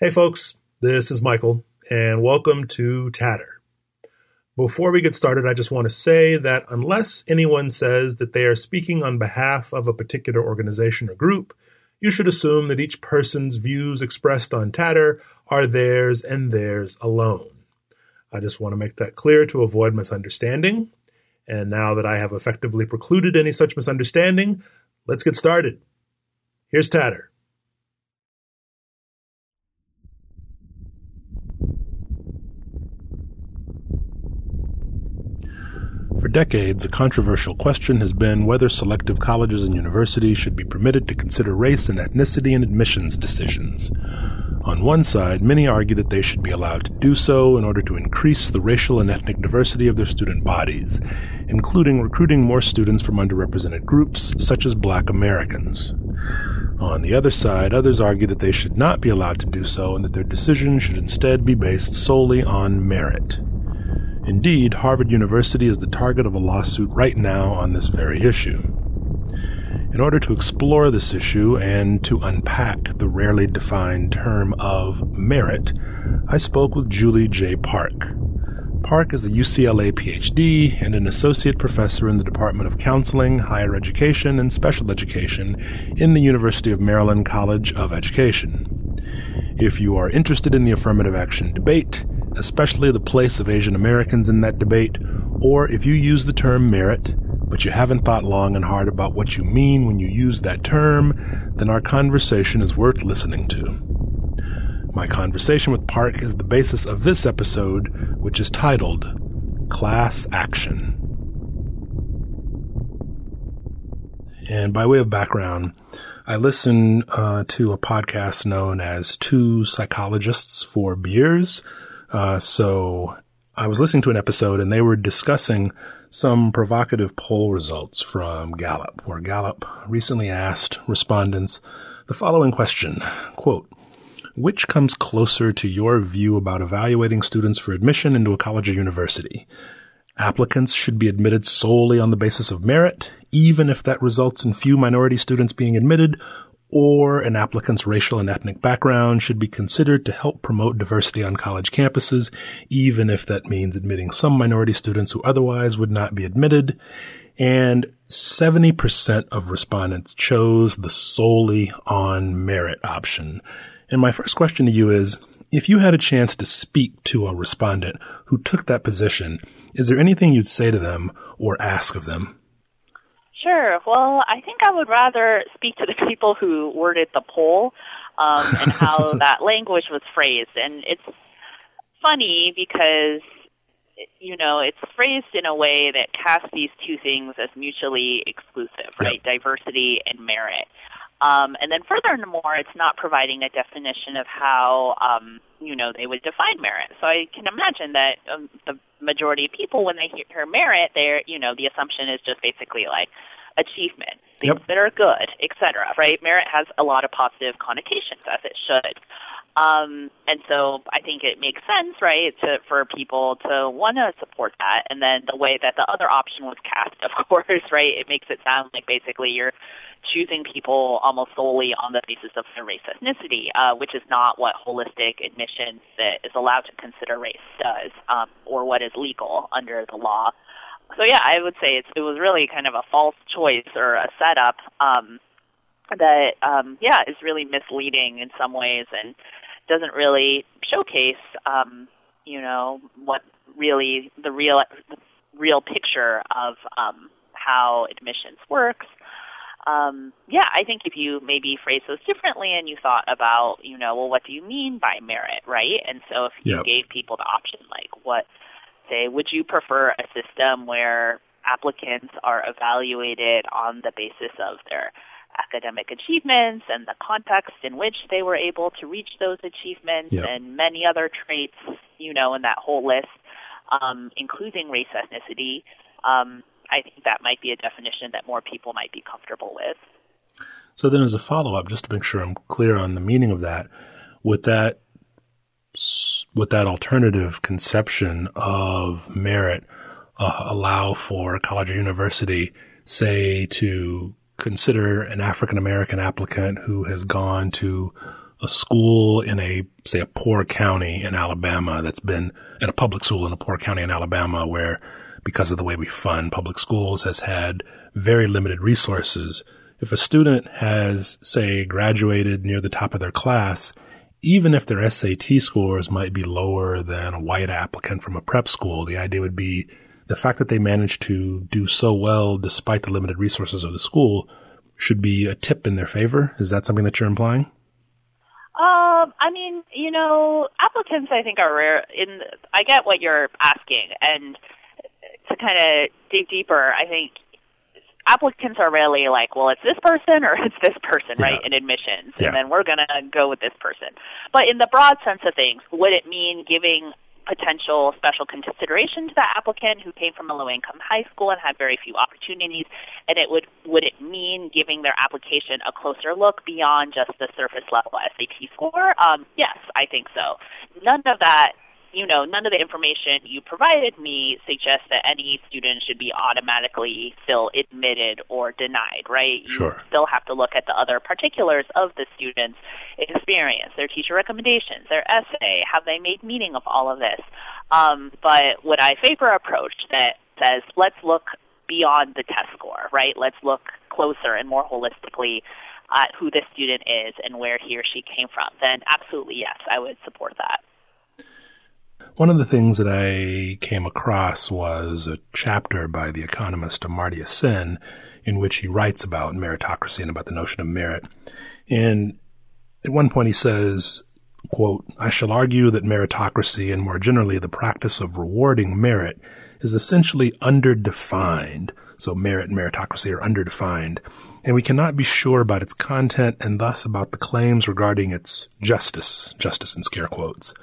Hey, folks, this is Michael, and welcome to Tatter. Before we get started, I just want to say that unless anyone says that they are speaking on behalf of a particular organization or group, you should assume that each person's views expressed on Tatter are theirs and theirs alone. I just want to make that clear to avoid misunderstanding. And now that I have effectively precluded any such misunderstanding, let's get started. Here's Tatter. For decades, a controversial question has been whether selective colleges and universities should be permitted to consider race and ethnicity in admissions decisions. On one side, many argue that they should be allowed to do so in order to increase the racial and ethnic diversity of their student bodies, including recruiting more students from underrepresented groups such as black Americans. On the other side, others argue that they should not be allowed to do so and that their decision should instead be based solely on merit. Indeed, Harvard University is the target of a lawsuit right now on this very issue. In order to explore this issue and to unpack the rarely defined term of merit, I spoke with Julie J. Park. Park is a UCLA PhD and an associate professor in the Department of Counseling, Higher Education, and Special Education in the University of Maryland College of Education. If you are interested in the affirmative action debate, especially the place of Asian Americans in that debate, or if you use the term merit, but you haven't thought long and hard about what you mean when you use that term, then our conversation is worth listening to. My conversation with Park is the basis of this episode, which is titled Class Action. And by way of background, I listen uh, to a podcast known as Two Psychologists Four Beers, uh, so I was listening to an episode and they were discussing some provocative poll results from Gallup, where Gallup recently asked respondents the following question, quote, which comes closer to your view about evaluating students for admission into a college or university? Applicants should be admitted solely on the basis of merit, even if that results in few minority students being admitted, or an applicant's racial and ethnic background should be considered to help promote diversity on college campuses, even if that means admitting some minority students who otherwise would not be admitted. And 70% of respondents chose the solely on merit option. And my first question to you is, if you had a chance to speak to a respondent who took that position, is there anything you'd say to them or ask of them? Sure. Well, I think I would rather speak to the people who worded the poll um, and how that language was phrased. And it's funny because, you know, it's phrased in a way that casts these two things as mutually exclusive, right? Yep. Diversity and merit. Um, and then furthermore, it's not providing a definition of how, um, you know, they would define merit. So I can imagine that um, the majority of people, when they hear merit, they're, you know, the assumption is just basically like, achievement, things yep. that are good, etc. Right? Merit has a lot of positive connotations, as it should. Um, and so I think it makes sense, right, to, for people to want to support that. And then the way that the other option was cast, of course, right, it makes it sound like basically you're choosing people almost solely on the basis of their race ethnicity, uh, which is not what holistic admissions that is allowed to consider race does, um, or what is legal under the law so yeah, I would say it's, it was really kind of a false choice or a setup um, that um, yeah is really misleading in some ways and doesn't really showcase um, you know what really the real the real picture of um, how admissions works. Um, yeah, I think if you maybe phrase those differently and you thought about, you know, well, what do you mean by merit, right? And so if you yep. gave people the option, like, what say, would you prefer a system where applicants are evaluated on the basis of their academic achievements and the context in which they were able to reach those achievements yep. and many other traits, you know, in that whole list, um, including race ethnicity, um, I think that might be a definition that more people might be comfortable with. So then as a follow-up, just to make sure I'm clear on the meaning of that, would that with that alternative conception of merit uh, allow for a college or university, say, to consider an African American applicant who has gone to a school in a, say, a poor county in Alabama that's been in a public school in a poor county in Alabama where because of the way we fund public schools has had very limited resources. If a student has, say, graduated near the top of their class, even if their SAT scores might be lower than a white applicant from a prep school, the idea would be the fact that they managed to do so well despite the limited resources of the school should be a tip in their favor. Is that something that you're implying? Um, I mean, you know, applicants I think are rare. In I get what you're asking, and to kind of dig deeper, I think applicants are really like, well, it's this person or it's this person, yeah. right, in admissions, yeah. and then we're gonna go with this person. But in the broad sense of things, would it mean giving potential special consideration to the applicant who came from a low income high school and had very few opportunities and it would would it mean giving their application a closer look beyond just the surface level SAT score um, yes I think so none of that you know, none of the information you provided me suggests that any student should be automatically still admitted or denied, right? You sure. still have to look at the other particulars of the student's experience, their teacher recommendations, their essay, have they made meaning of all of this? Um, but would I favor approach that says, let's look beyond the test score, right? Let's look closer and more holistically at who this student is and where he or she came from, then absolutely yes, I would support that. One of the things that I came across was a chapter by the economist Amartya Sen in which he writes about meritocracy and about the notion of merit. And at one point he says, quote, I shall argue that meritocracy and more generally the practice of rewarding merit is essentially underdefined. So merit and meritocracy are underdefined. And we cannot be sure about its content and thus about the claims regarding its justice, justice in scare quotes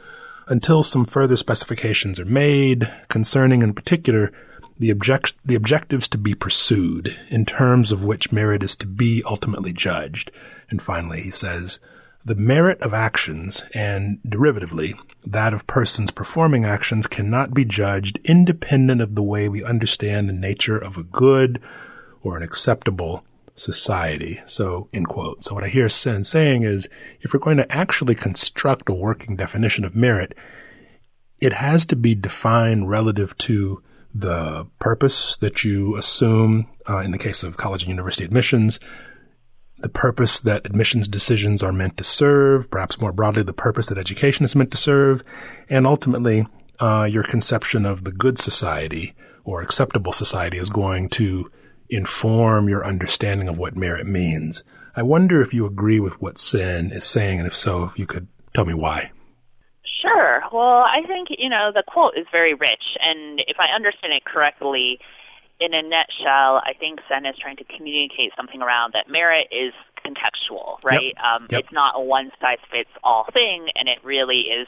until some further specifications are made concerning, in particular, the, object- the objectives to be pursued in terms of which merit is to be ultimately judged. And finally, he says, the merit of actions and derivatively that of persons performing actions cannot be judged independent of the way we understand the nature of a good or an acceptable society. So, in quote. So what I hear Sen saying is, if we're going to actually construct a working definition of merit, it has to be defined relative to the purpose that you assume, uh, in the case of college and university admissions, the purpose that admissions decisions are meant to serve, perhaps more broadly, the purpose that education is meant to serve, and ultimately, uh, your conception of the good society or acceptable society is going to inform your understanding of what merit means. I wonder if you agree with what Sen is saying, and if so, if you could tell me why. Sure. Well, I think, you know, the quote is very rich, and if I understand it correctly, in a nutshell, I think Sen is trying to communicate something around that merit is contextual, right? Yep. Um, yep. It's not a one size fits all thing, and it really is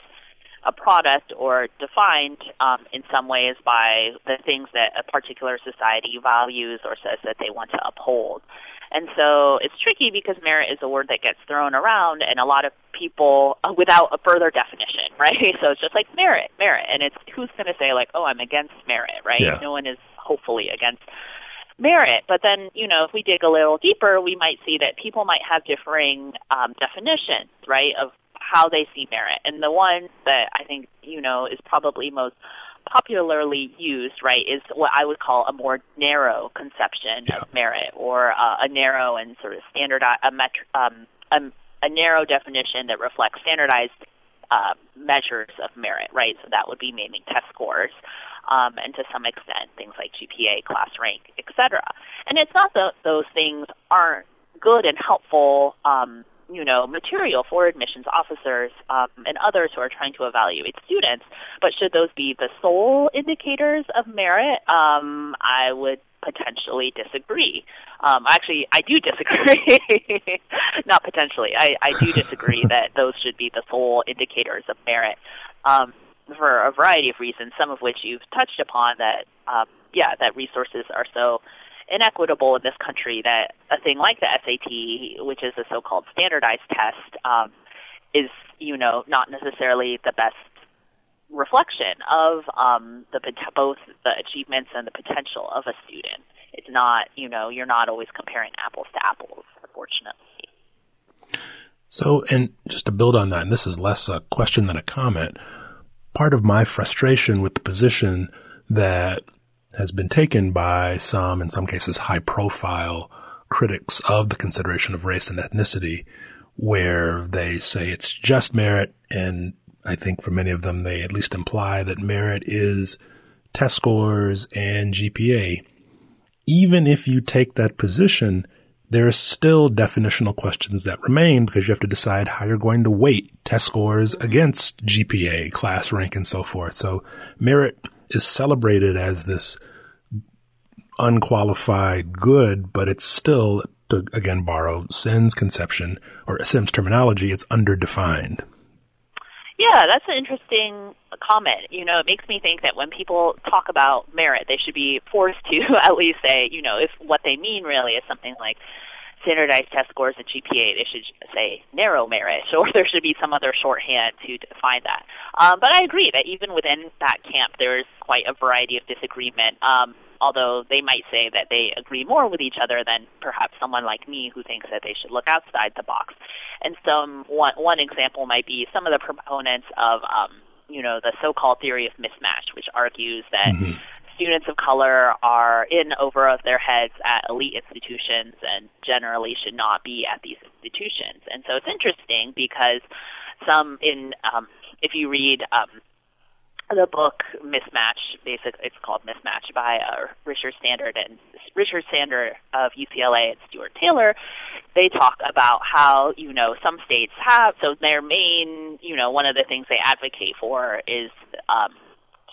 a product or defined um, in some ways by the things that a particular society values or says that they want to uphold. And so it's tricky because merit is a word that gets thrown around, and a lot of people uh, without a further definition, right? So it's just like merit, merit, and it's who's going to say like, oh, I'm against merit, right? Yeah. No one is hopefully against merit. But then, you know, if we dig a little deeper, we might see that people might have differing um, definitions, right, of how they see merit. And the one that I think, you know, is probably most popularly used, right, is what I would call a more narrow conception yeah. of merit or uh, a narrow and sort of standardized, a, metri- um, a, a narrow definition that reflects standardized uh, measures of merit, right? So that would be mainly test scores, um, and to some extent things like GPA, class rank, etc. And it's not that those things aren't good and helpful um, you know, material for admissions officers um, and others who are trying to evaluate students. But should those be the sole indicators of merit? Um, I would potentially disagree. Um, actually, I do disagree. Not potentially. I, I do disagree that those should be the sole indicators of merit um, for a variety of reasons, some of which you've touched upon that, um, yeah, that resources are so inequitable in this country that a thing like the SAT, which is a so-called standardized test, um, is you know not necessarily the best reflection of um, the both the achievements and the potential of a student. It's not you know you're not always comparing apples to apples, unfortunately. So, and just to build on that, and this is less a question than a comment, part of my frustration with the position that has been taken by some, in some cases, high profile critics of the consideration of race and ethnicity, where they say it's just merit. And I think for many of them, they at least imply that merit is test scores and GPA. Even if you take that position, there are still definitional questions that remain because you have to decide how you're going to weight test scores against GPA, class rank, and so forth. So merit is celebrated as this unqualified good, but it's still, to again borrow Sen's conception or Sen's terminology, it's underdefined. Yeah, that's an interesting comment. You know, it makes me think that when people talk about merit, they should be forced to at least say, you know, if what they mean really is something like standardized test scores and GPA, they should say narrow merit, or there should be some other shorthand to define that. Um, but I agree that even within that camp, there is quite a variety of disagreement. Um, although they might say that they agree more with each other than perhaps someone like me who thinks that they should look outside the box. And some one one example might be some of the proponents of um, you know the so-called theory of mismatch, which argues that mm-hmm students of color are in over their heads at elite institutions and generally should not be at these institutions. And so it's interesting because some in um, if you read um, the book Mismatch, basically it's called Mismatch by uh, Richard Sander and Richard Sander of UCLA and Stuart Taylor. They talk about how you know some states have so their main you know one of the things they advocate for is um,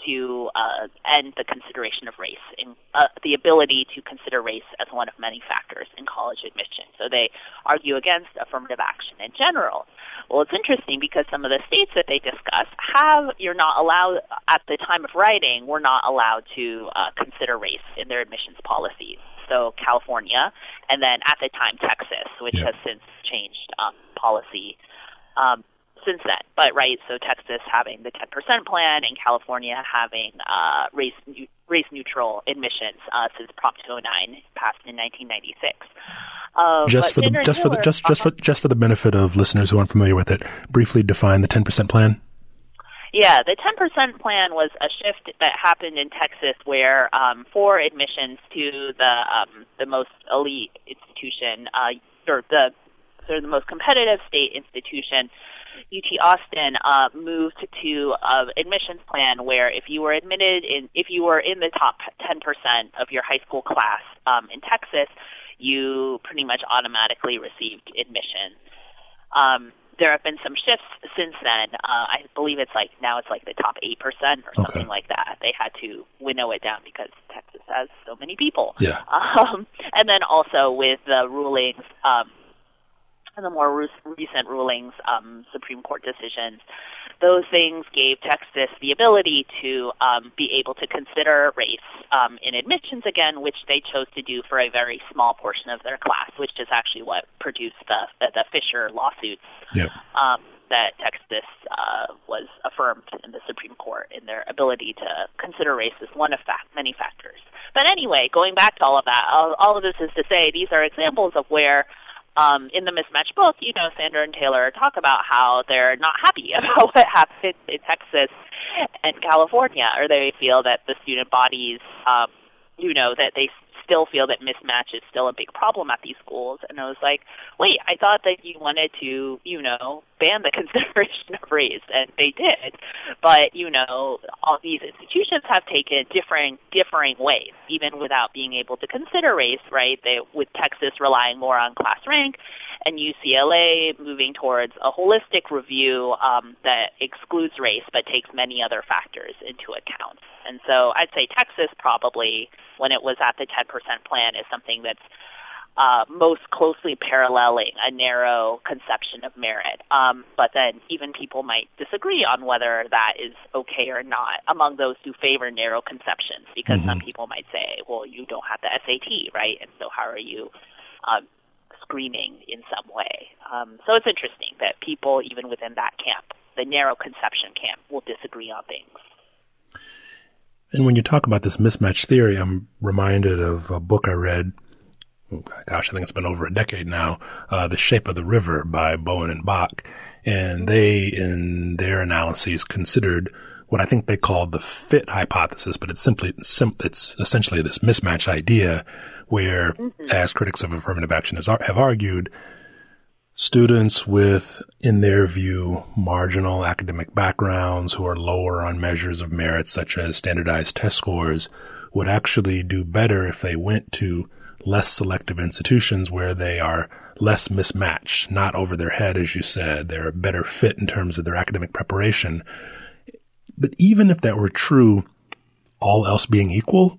to uh, end the consideration of race, in, uh, the ability to consider race as one of many factors in college admission. So they argue against affirmative action in general. Well, it's interesting because some of the states that they discuss have, you're not allowed, at the time of writing, we're not allowed to uh, consider race in their admissions policies. So California, and then at the time Texas, which yeah. has since changed um, policy. Um, since then. But right, so Texas having the 10% plan and California having uh, race race neutral admissions uh, since Prop 209 passed in 1996. Uh, just for the just for the just just for just for the benefit of listeners who aren't familiar with it, briefly define the 10% plan. Yeah, the 10% plan was a shift that happened in Texas where um, for admissions to the um, the most elite institution uh, or the sort of the most competitive state institution, UT Austin uh, moved to uh, admissions plan where if you were admitted in, if you were in the top 10% of your high school class um, in Texas, you pretty much automatically received admission. Um, there have been some shifts since then. Uh, I believe it's like now it's like the top eight percent or something okay. like that. They had to winnow it down because Texas has so many people. Yeah. Um, and then also with the rulings um, the more re- recent rulings, um, Supreme Court decisions, those things gave Texas the ability to um, be able to consider race um, in admissions again, which they chose to do for a very small portion of their class, which is actually what produced the the, Fisher lawsuits. Yep. Um, that Texas uh, was affirmed in the Supreme Court in their ability to consider race as one of fa- many factors. But anyway, going back to all of that, all, all of this is to say these are examples of where um, in the mismatch book, you know, Sander and Taylor talk about how they're not happy about what happened in Texas and California, or they feel that the student bodies, um, you know, that they still feel that mismatch is still a big problem at these schools. And I was like, wait, I thought that you wanted to, you know, ban the consideration of race, and they did. But you know, all these institutions have taken different, differing ways, even without being able to consider race. Right? They, with Texas relying more on class rank, and UCLA moving towards a holistic review um, that excludes race but takes many other factors into account. And so I'd say Texas probably, when it was at the 10% plan, is something that's uh, most closely paralleling a narrow conception of merit. Um, but then even people might disagree on whether that is okay or not among those who favor narrow conceptions, because mm-hmm. some people might say, well, you don't have the SAT, right? And so how are you um, screening in some way? Um, so it's interesting that people, even within that camp, the narrow conception camp, will disagree on things. And when you talk about this mismatch theory, I'm reminded of a book I read gosh, I think it's been over a decade now, uh, The Shape of the River by Bowen and Bok. And they, in their analyses, considered what I think they called the fit hypothesis, but it's simply, it's essentially this mismatch idea where, mm-hmm. as critics of affirmative action has, have argued, students with, in their view, marginal academic backgrounds who are lower on measures of merit, such as standardized test scores, would actually do better if they went to less selective institutions where they are less mismatched, not over their head, as you said. They're a better fit in terms of their academic preparation. But even if that were true, all else being equal,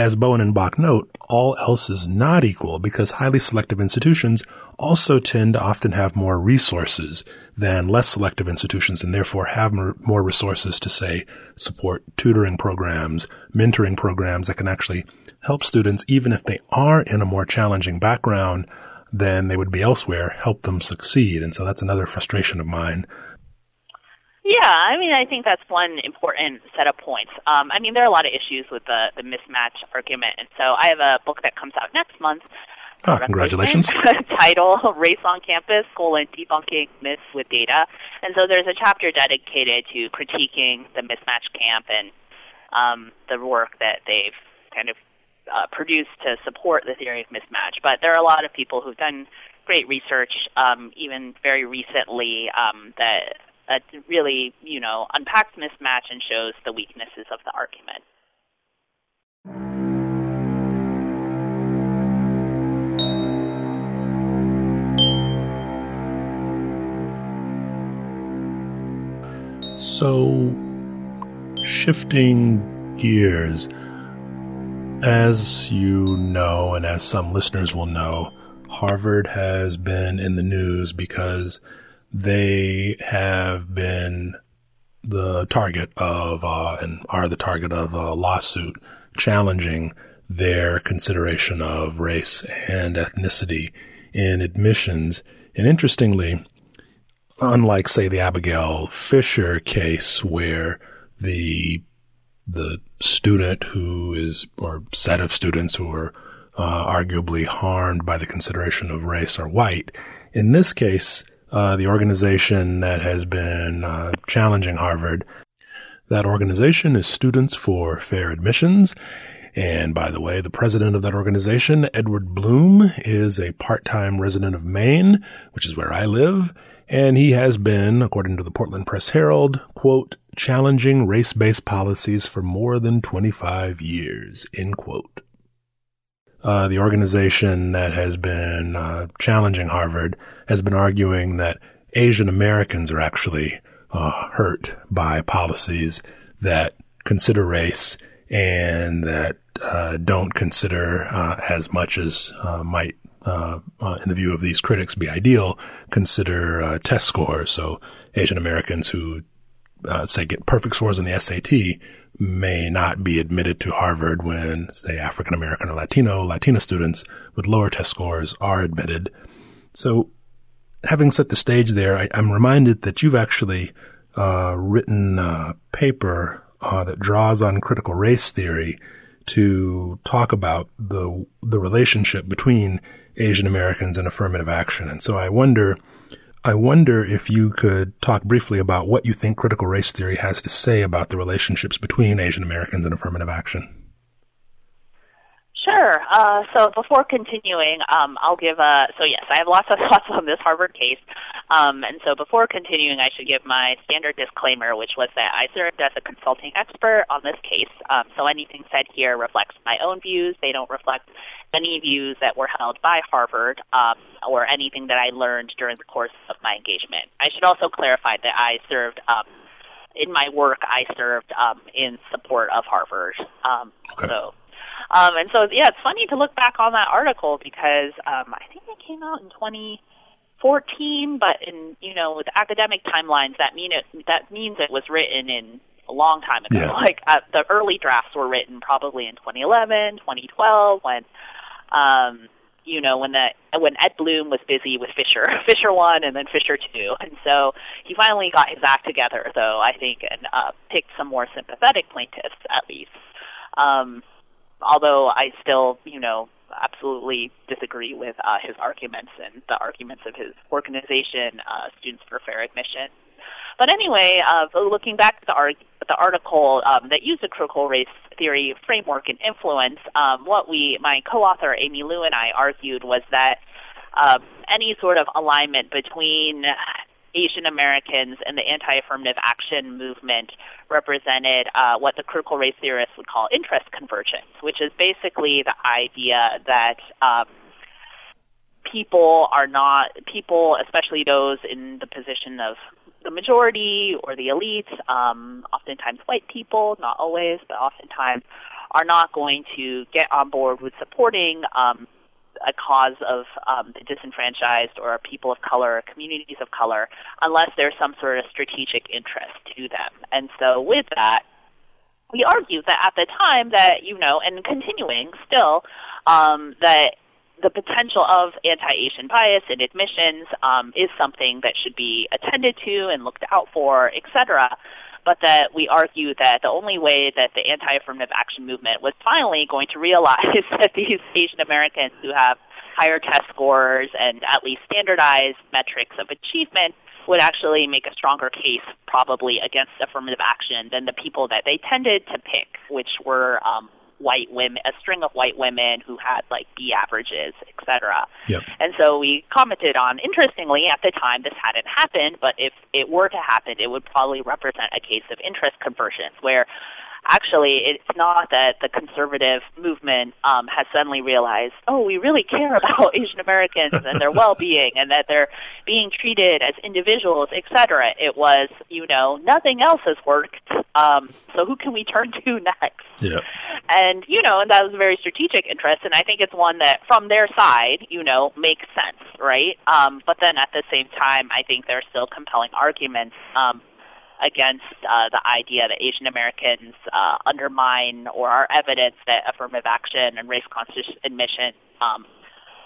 as Bowen and Bok note, all else is not equal because highly selective institutions also tend to often have more resources than less selective institutions and therefore have more resources to say support tutoring programs, mentoring programs that can actually help students, even if they are in a more challenging background than they would be elsewhere, help them succeed. And so that's another frustration of mine yeah, I mean, I think that's one important set of points. Um, I mean, there are a lot of issues with the, the mismatch argument, and so I have a book that comes out next month. Oh, congratulations. title, Race on Campus, colon, debunking myths with data. And so there's a chapter dedicated to critiquing the mismatch camp and um, the work that they've kind of uh, produced to support the theory of mismatch. But there are a lot of people who've done great research, um, even very recently, um, that that really, you know, unpacks mismatch and shows the weaknesses of the argument. So, shifting gears, as you know, and as some listeners will know, Harvard has been in the news because they have been the target of uh, and are the target of a lawsuit challenging their consideration of race and ethnicity in admissions. And interestingly, unlike say the Abigail Fisher case where the the student who is or set of students who are uh, arguably harmed by the consideration of race are white. In this case, uh, the organization that has been uh, challenging Harvard. That organization is Students for Fair Admissions. And by the way, the president of that organization, Edward Blum, is a part-time resident of Maine, which is where I live. And he has been, according to the Portland Press Herald, quote, challenging race-based policies for more than 25 years, end quote. Uh, the organization that has been uh, challenging Harvard has been arguing that Asian Americans are actually uh, hurt by policies that consider race and that uh, don't consider uh, as much as might, in the view of these critics, be ideal, consider test scores. So Asian Americans who say get perfect scores on the SAT may not be admitted to Harvard when, say, African American or Latino, Latina students with lower test scores are admitted. So, having set the stage there, I, am reminded that you've actually uh, written a paper uh, that draws on critical race theory to talk about the the relationship between Asian Americans and affirmative action. And so, I wonder I wonder if you could talk briefly about what you think critical race theory has to say about the relationships between Asian Americans and affirmative action. Sure. Uh, so before continuing, um, I'll give a. So yes, I have lots of thoughts on this Harvard case, um, and so before continuing, I should give my standard disclaimer, which was that I served as a consulting expert on this case. Um, so anything said here reflects my own views. They don't reflect any views that were held by Harvard um, or anything that I learned during the course of my engagement. I should also clarify that I served um, in my work. I served um, in support of Harvard. Um, okay. So, um, and so yeah, it's funny to look back on that article because um, I think it came out in 2014, but in you know with academic timelines, that mean it that means it was written in a long time ago. Yeah. Like uh, the early drafts were written probably in 2011, 2012, when um, you know, when the when Ed Blum was busy with Fisher, Fisher one, and then Fisher two, and so he finally got his act together, though I think, and uh, picked some more sympathetic plaintiffs at least. Um, although I still, you know, absolutely disagree with uh, his arguments and the arguments of his organization, uh, Students for Fair Admission. But anyway, uh, looking back at the, the article um, that used the critical race theory framework and influence, um, what we, my co-author Amy Liu and I argued was that um, any sort of alignment between Asian Americans and the anti-affirmative action movement represented uh, what the critical race theorists would call interest convergence, which is basically the idea that um, people are not people, especially those in the position of the majority or the elites, um, oftentimes white people, not always, but oftentimes, are not going to get on board with supporting um, a cause of um, the disenfranchised or people of color, or communities of color, unless there's some sort of strategic interest to them. And so with that, we argue that at the time that, you know, and continuing still, um, that the potential of anti-Asian bias in admissions um, is something that should be attended to and looked out for, et cetera but that we argue that the only way that the anti-affirmative action movement was finally going to realize that these Asian Americans who have higher test scores and at least standardized metrics of achievement would actually make a stronger case probably against affirmative action than the people that they tended to pick, which were um, white women, a string of white women who had like B averages, etc. Yep. And so we commented on, interestingly, at the time this hadn't happened, but if it were to happen, it would probably represent a case of interest convergence where actually it's not that the conservative movement um, has suddenly realized, oh, we really care about Asian Americans and their well-being and that they're being treated as individuals, etc. It was, you know, nothing else has worked, um, so who can we turn to next? Yeah. And you know, and that was a very strategic interest, and I think it's one that, from their side, you know, makes sense, right? Um, but then at the same time, I think there are still compelling arguments um, against uh, the idea that Asian Americans uh, undermine or are evidence that affirmative action and race conscious admission um,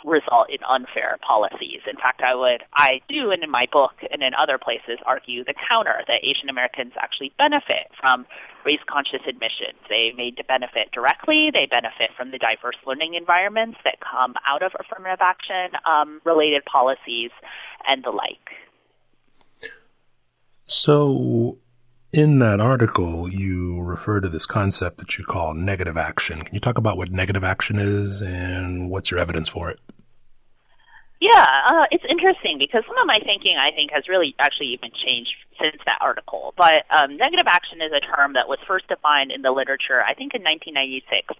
result in unfair policies. In fact, I would, I do, and in my book and in other places, argue the counter that Asian Americans actually benefit from race conscious admissions. They may benefit directly. They benefit from the diverse learning environments that come out of affirmative action um, related policies and the like. So, in that article, you refer to this concept that you call negative action. Can you talk about what negative action is and what's your evidence for it? Yeah, uh, it's interesting because some of my thinking, I think, has really actually even changed since that article. But um, negative action is a term that was first defined in the literature, I think, in 1996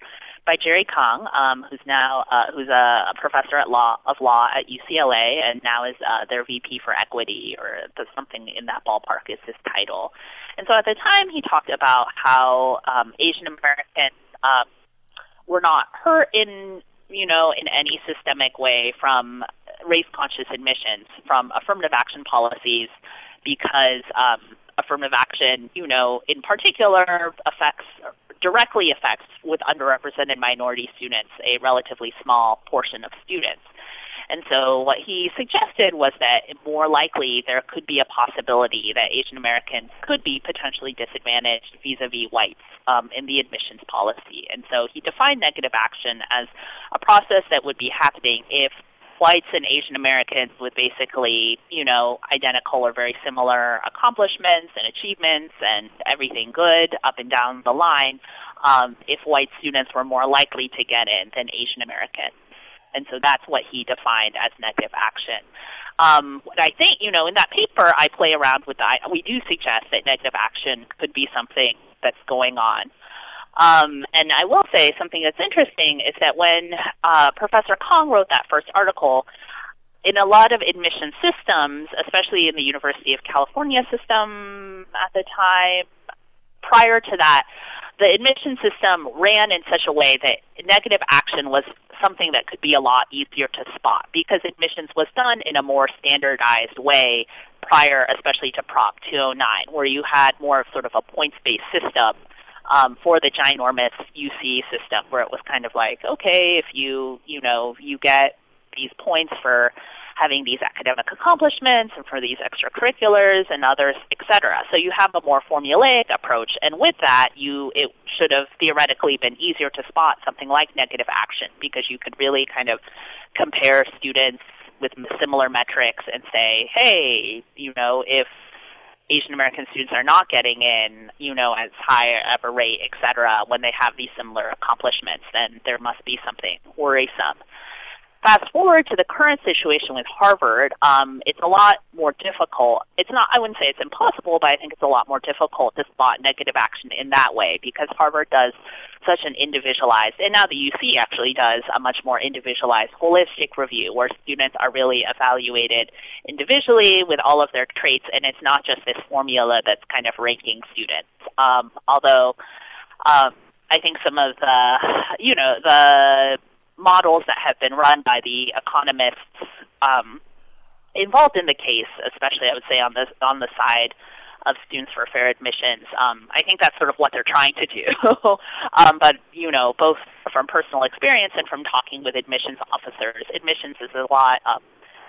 by Jerry Kang, um, who's now uh, who's a, a professor at law of law at UCLA, and now is uh, their VP for equity or something in that ballpark is his title. And so at the time, he talked about how um, Asian Americans uh, were not hurt in you know in any systemic way from race conscious admissions, from affirmative action policies, because um, affirmative action, you know, in particular affects directly affects with underrepresented minority students a relatively small portion of students. And so what he suggested was that more likely there could be a possibility that Asian Americans could be potentially disadvantaged vis-a-vis whites um, in the admissions policy. And so he defined negative action as a process that would be happening if whites and Asian Americans with basically, you know, identical or very similar accomplishments and achievements and everything good up and down the line, um, if white students were more likely to get in than Asian Americans. And so that's what he defined as negative action. Um, what I think, you know, in that paper, I play around with that. We do suggest that negative action could be something that's going on. Um, and I will say something that's interesting is that when uh, Professor Kang wrote that first article, in a lot of admission systems, especially in the University of California system at the time, prior to that, the admission system ran in such a way that negative action was something that could be a lot easier to spot because admissions was done in a more standardized way prior, especially to Prop 209, where you had more of sort of a points-based system um, for the ginormous UC system, where it was kind of like, okay, if you you know you get these points for having these academic accomplishments and for these extracurriculars and others, etc. So you have a more formulaic approach, and with that, you it should have theoretically been easier to spot something like negative action because you could really kind of compare students with similar metrics and say, hey, you know, if Asian American students are not getting in, you know, as high of a rate, et cetera, when they have these similar accomplishments, then there must be something worrisome. Fast forward to the current situation with Harvard, um, it's a lot more difficult. It's not, I wouldn't say it's impossible, but I think it's a lot more difficult to spot negative action in that way because Harvard does such an individualized, and now the UC actually does a much more individualized, holistic review where students are really evaluated individually with all of their traits, and it's not just this formula that's kind of ranking students. Um, although, um, I think some of the, you know, the models that have been run by the economists um, involved in the case, especially I would say on the on the side of students for fair admissions. Um, I think that's sort of what they're trying to do. um, but you know, both from personal experience and from talking with admissions officers, admissions is a lot um,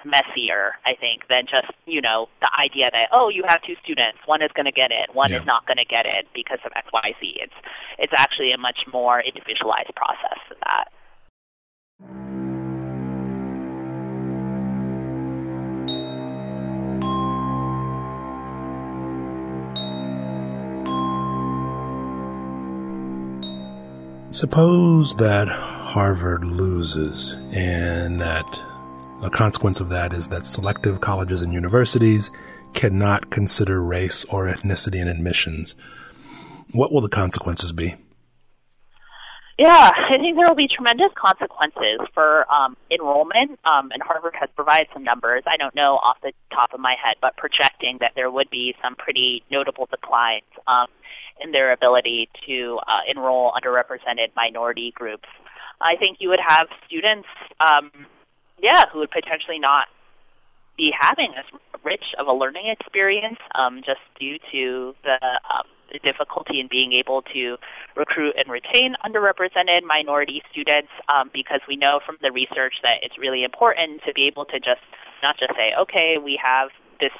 messier, I think, than just you know the idea that oh, you have two students, one is going to get it, one yeah. is not going to get it because of X, Y, Z. It's it's actually a much more individualized process than that. Suppose that Harvard loses and that a consequence of that is that selective colleges and universities cannot consider race or ethnicity in admissions. What will the consequences be? Yeah, I think there will be tremendous consequences for um, enrollment, um, and Harvard has provided some numbers. I don't know off the top of my head, but projecting that there would be some pretty notable declines um, in their ability to uh, enroll underrepresented minority groups. I think you would have students, um, yeah, who would potentially not be having as rich of a learning experience um, just due to the, um, the difficulty in being able to recruit and retain underrepresented minority students um, because we know from the research that it's really important to be able to just not just say, okay, we have this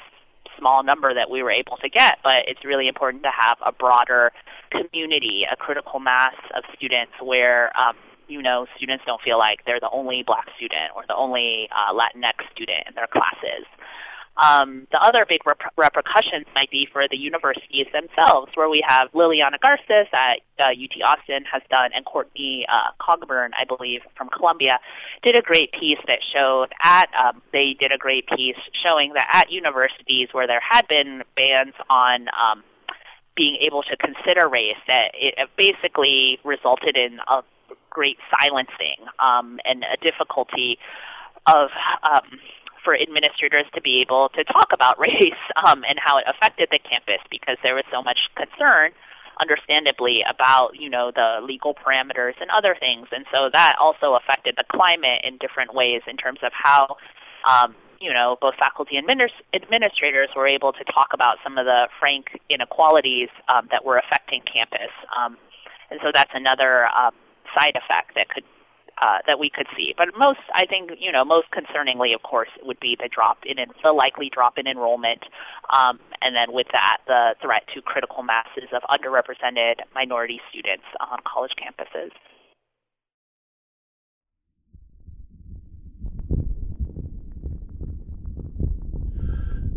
small number that we were able to get, but it's really important to have a broader community, a critical mass of students where um, you know students don't feel like they're the only black student or the only uh, Latinx student in their classes. Um, the other big rep- repercussions might be for the universities themselves, where we have Liliana Garces at uh, UT Austin has done, and Courtney uh, Cogburn, I believe, from Columbia, did a great piece that showed at um, they did a great piece showing that at universities where there had been bans on um, being able to consider race, that it basically resulted in a great silencing um, and a difficulty of um, for administrators to be able to talk about race um, and how it affected the campus because there was so much concern understandably about you know the legal parameters and other things. And so that also affected the climate in different ways in terms of how um, you know both faculty and administrators were able to talk about some of the frank inequalities um, that were affecting campus. Um, and so that's another uh, side effect that could uh, that we could see. But most, I think, you know, most concerningly, of course, would be the drop in the likely drop in enrollment, um, and then with that, the threat to critical masses of underrepresented minority students on college campuses.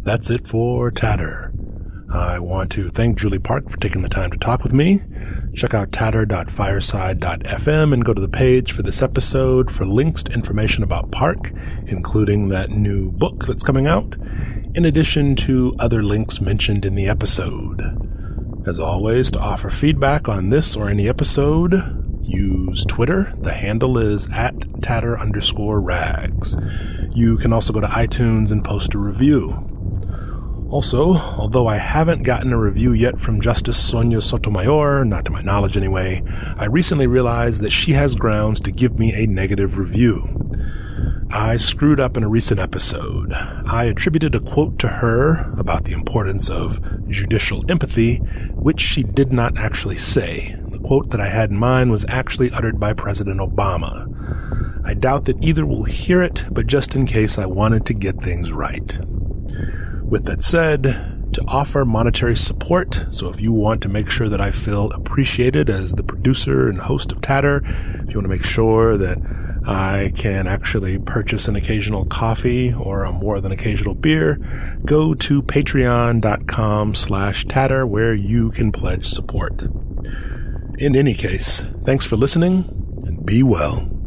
That's it for Tatter. I want to thank Julie Park for taking the time to talk with me. Check out tatter.fireside.fm and go to the page for this episode for links to information about Park, including that new book that's coming out, in addition to other links mentioned in the episode. As always, to offer feedback on this or any episode, use Twitter. The handle is at tatter underscore rags. You can also go to iTunes and post a review. Also, although I haven't gotten a review yet from Justice Sonia Sotomayor, not to my knowledge anyway, I recently realized that she has grounds to give me a negative review. I screwed up in a recent episode. I attributed a quote to her about the importance of judicial empathy, which she did not actually say. The quote that I had in mind was actually uttered by President Obama. I doubt that either will hear it, but just in case I wanted to get things right. With that said, to offer monetary support, so if you want to make sure that I feel appreciated as the producer and host of Tatter, if you want to make sure that I can actually purchase an occasional coffee or a more than occasional beer, go to patreon.com slash tatter where you can pledge support. In any case, thanks for listening and be well.